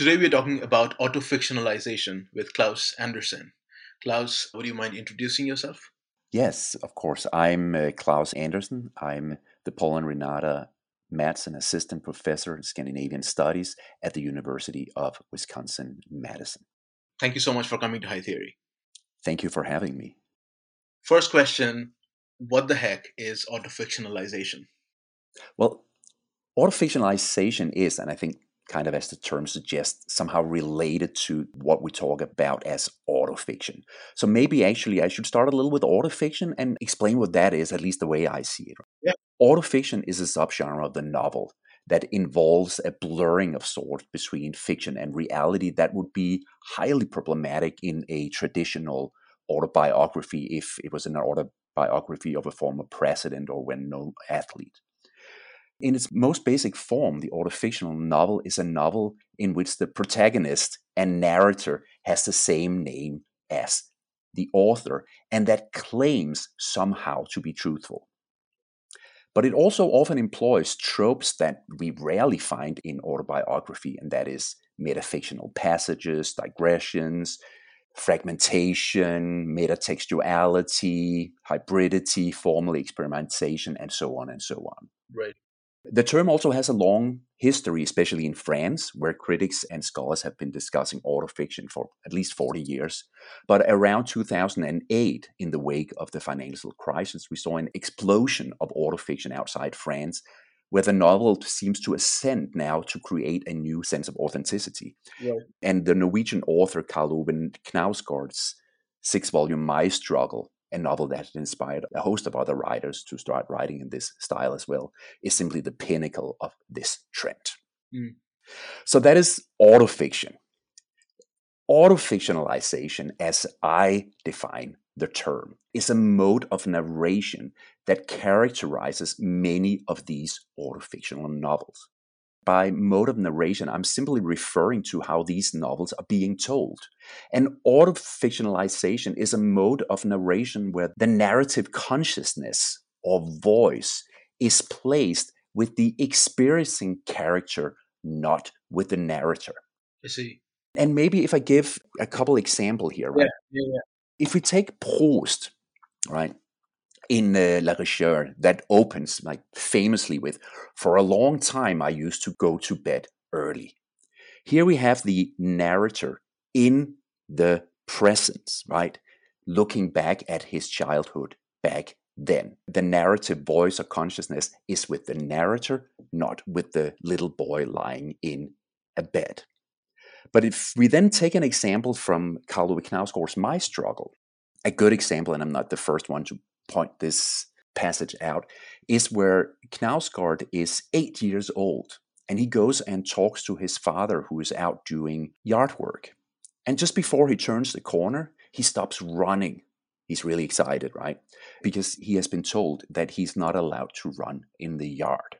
Today we're talking about autofictionalization with Claus Andersen. Claus, would you mind introducing yourself? Yes, of course. I'm uh, Claus Andersen. I'm the Paul and Renata Madsen Assistant Professor in Scandinavian Studies at the University of Wisconsin Madison. Thank you so much for coming to High Theory. Thank you for having me. First question What the heck is autofictionalization? Well, autofictionalization is, and I think kind of as the term suggests, somehow related to what we talk about as autofiction. So maybe actually I should start a little with autofiction and explain what that is, at least the way I see it. Yeah. Autofiction is a subgenre of the novel that involves a blurring of sorts between fiction and reality that would be highly problematic in a traditional autobiography if it was an autobiography of a former president or well-known athlete. In its most basic form, the autofictional novel is a novel in which the protagonist and narrator has the same name as the author and that claims somehow to be truthful. But it also often employs tropes that we rarely find in autobiography, and that is metafictional passages, digressions, fragmentation, metatextuality, hybridity, formal experimentation, and so on and so on. Right. The term also has a long history, especially in France, where critics and scholars have been discussing autofiction for at least 40 years. But around 2008, in the wake of the financial crisis, we saw an explosion of autofiction outside France, where the novel seems to ascend now to create a new sense of authenticity. Right. And the Norwegian author Karl Ove Knausgård's six volume My Struggle a novel that had inspired a host of other writers to start writing in this style as well, is simply the pinnacle of this trend. Mm. So that is autofiction. Autofictionalization, as I define the term, is a mode of narration that characterizes many of these autofictional novels. By mode of narration, I'm simply referring to how these novels are being told. And autofictionalization is a mode of narration where the narrative consciousness or voice is placed with the experiencing character, not with the narrator. I see. And maybe if I give a couple example here, right? Yeah, yeah, yeah. If we take Proust, right? In uh, La Recherche that opens like famously with For a long time I used to go to bed early. Here we have the narrator in the presence, right? Looking back at his childhood back then. The narrative voice or consciousness is with the narrator, not with the little boy lying in a bed. But if we then take an example from Karl Ove Knausgård's My Struggle, a good example, and I'm not the first one to point this passage out, is where Knausgård is eight years old and he goes and talks to his father who is out doing yard work. And just before he turns the corner, he stops running. He's really excited, right? Because he has been told that he's not allowed to run in the yard.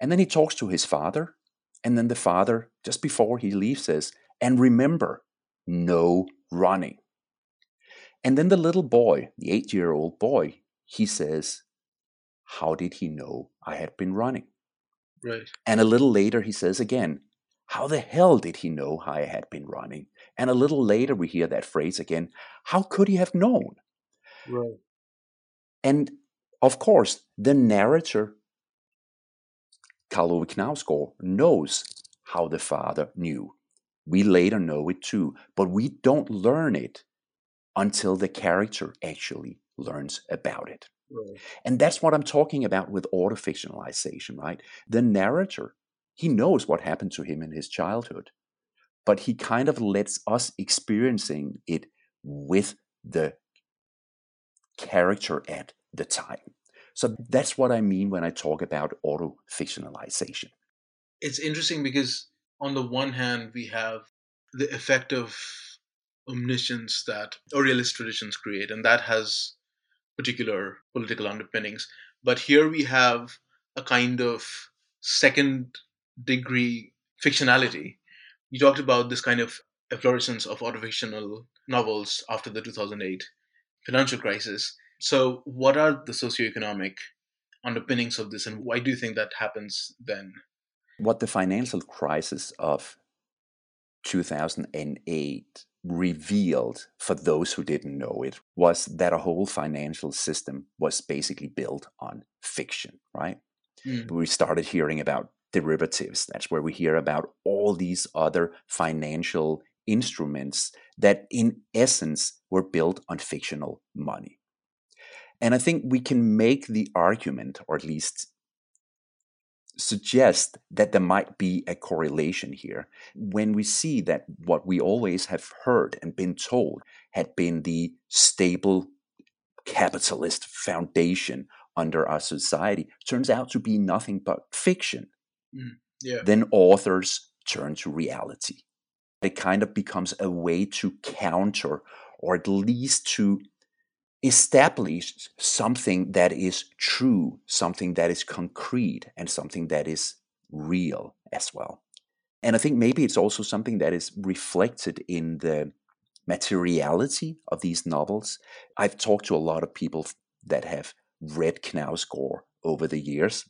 And then he talks to his father, And then the father, just before he leaves, says, And remember, no running. And then the little boy, the eight year old boy, he says, How did he know I had been running? Right. And a little later, he says again, How the hell did he know I had been running? And a little later, we hear that phrase again, How could he have known? Right. And of course, the narrator, Karl Ove Knausgård, knows how the father knew. We later know it too, but we don't learn it until the character actually learns about it. Right. And that's what I'm talking about with autofictionalization, right? The narrator, he knows what happened to him in his childhood, but he kind of lets us experiencing it with the character at the time. So that's what I mean when I talk about autofictionalization. It's interesting because on the one hand, we have the effect of omniscience that Orientalist traditions create, and that has particular political underpinnings. But here we have a kind of second degree fictionality. You talked about this kind of efflorescence of autofictional novels after the 2008 financial crisis. So, what are the socioeconomic underpinnings of this, and why do you think that happens then? What the financial crisis of 2008 revealed for those who didn't know it was that a whole financial system was basically built on fiction, right? Mm. We started hearing about derivatives. That's where we hear about all these other financial instruments that, in essence, were built on fictional money. And I think we can make the argument, or at least suggest that there might be a correlation here when we see that what we always have heard and been told had been the stable capitalist foundation under our society turns out to be nothing but fiction. Mm. Yeah. Then authors turn to reality. It kind of becomes a way to counter or at least to establish something that is true, something that is concrete, and something that is real as well. And I think maybe it's also something that is reflected in the materiality of these novels. I've talked to a lot of people that have read Knausgård over the years,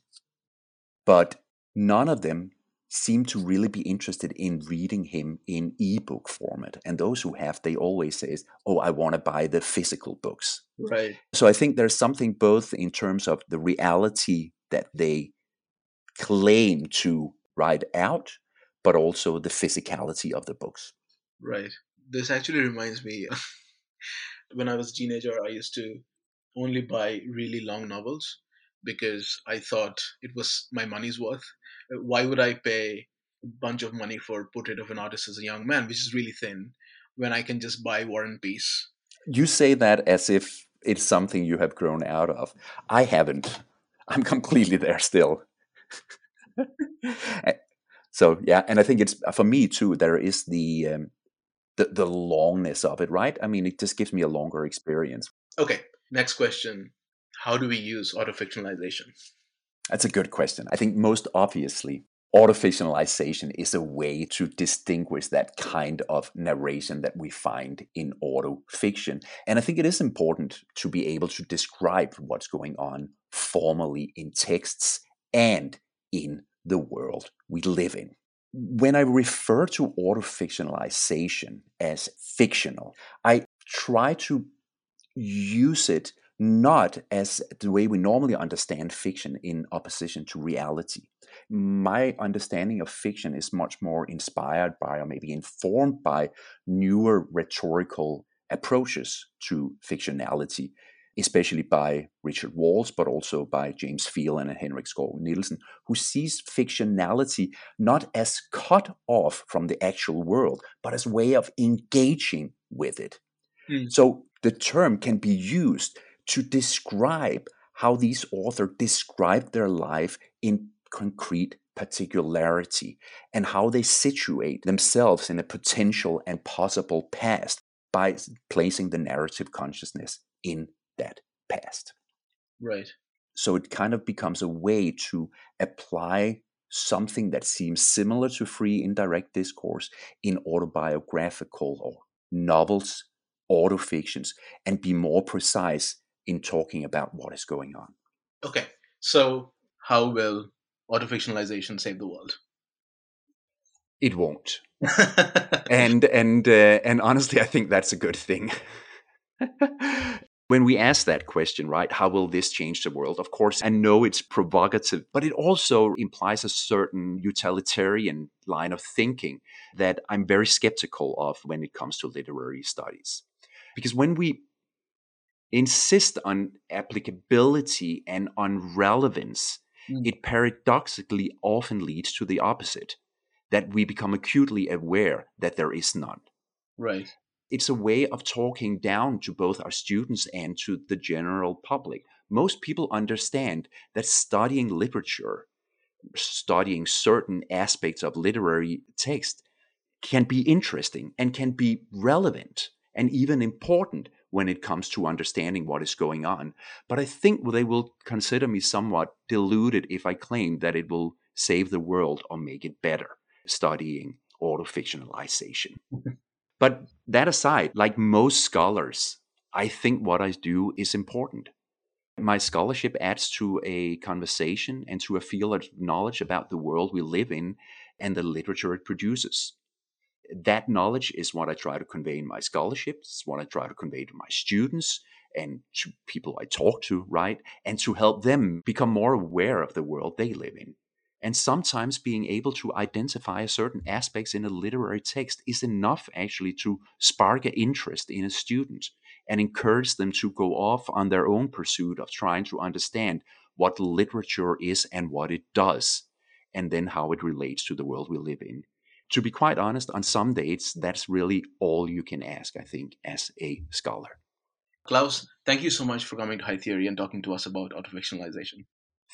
but none of them seem to really be interested in reading him in ebook format. And those who have, they always say, "Oh, I want to buy the physical books." Right. So I think there's something both in terms of the reality that they claim to write out, but also the physicality of the books. Right. This actually reminds me when I was a teenager, I used to only buy really long novels because I thought it was my money's worth. Why would I pay a bunch of money for Portrait of an Artist as a Young Man, which is really thin, when I can just buy War and Peace? You say that as if it's something you have grown out of. I haven't. I'm completely there still. so yeah, and I think it's for me too. There is the um, the the longness of it, right? I mean, it just gives me a longer experience. Okay, next question: How do we use autofictionalization? That's a good question. I think most obviously, autofictionalization is a way to distinguish that kind of narration that we find in autofiction. And I think it is important to be able to describe what's going on formally in texts and in the world we live in. When I refer to autofictionalization as fictional, I try to use it not as the way we normally understand fiction in opposition to reality. My understanding of fiction is much more inspired by, or maybe informed by, newer rhetorical approaches to fictionality, especially by Richard Walsh, but also by James Phelan and Henrik Skov Nielsen, who sees fictionality not as cut off from the actual world, but as a way of engaging with it. Mm. So the term can be used to describe how these authors describe their life in concrete particularity and how they situate themselves in a potential and possible past by placing the narrative consciousness in that past. Right. So it kind of becomes a way to apply something that seems similar to free indirect discourse in autobiographical or novels, autofictions, and be more precise in talking about what is going on. Okay, so how will autofictionalization save the world? It won't. and and uh, and honestly, I think that's a good thing. when we ask that question, right, how will this change the world? Of course, I know it's provocative, but it also implies a certain utilitarian line of thinking that I'm very skeptical of when it comes to literary studies. Because when we insist on applicability and on relevance, mm. it paradoxically often leads to the opposite that we become acutely aware that there is none. Right it's a way of talking down to both our students and to the general public. Most people understand that studying literature, studying certain aspects of literary text, can be interesting and can be relevant and even important when it comes to understanding what is going on. But I think they will consider me somewhat deluded if I claim that it will save the world or make it better studying autofictionalization. But that aside, like most scholars, I think what I do is important. My scholarship adds to a conversation and to a field of knowledge about the world we live in and the literature it produces. That knowledge is what I try to convey in my scholarship. It's what I try to convey to my students and to people I talk to, right? And to help them become more aware of the world they live in. And sometimes being able to identify certain aspects in a literary text is enough actually to spark an interest in a student and encourage them to go off on their own pursuit of trying to understand what literature is and what it does, and then how it relates to the world we live in. To be quite honest, on some dates, that's really all you can ask, I think, as a scholar. Claus, thank you so much for coming to High Theory and talking to us about autofictionalization.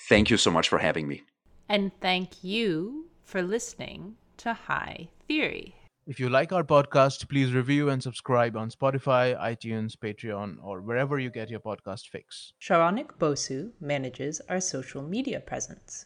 Thank you so much for having me. And thank you for listening to High Theory. If you like our podcast, please review and subscribe on Spotify, iTunes, Patreon, or wherever you get your podcast fix. Saronik Bosu manages our social media presence.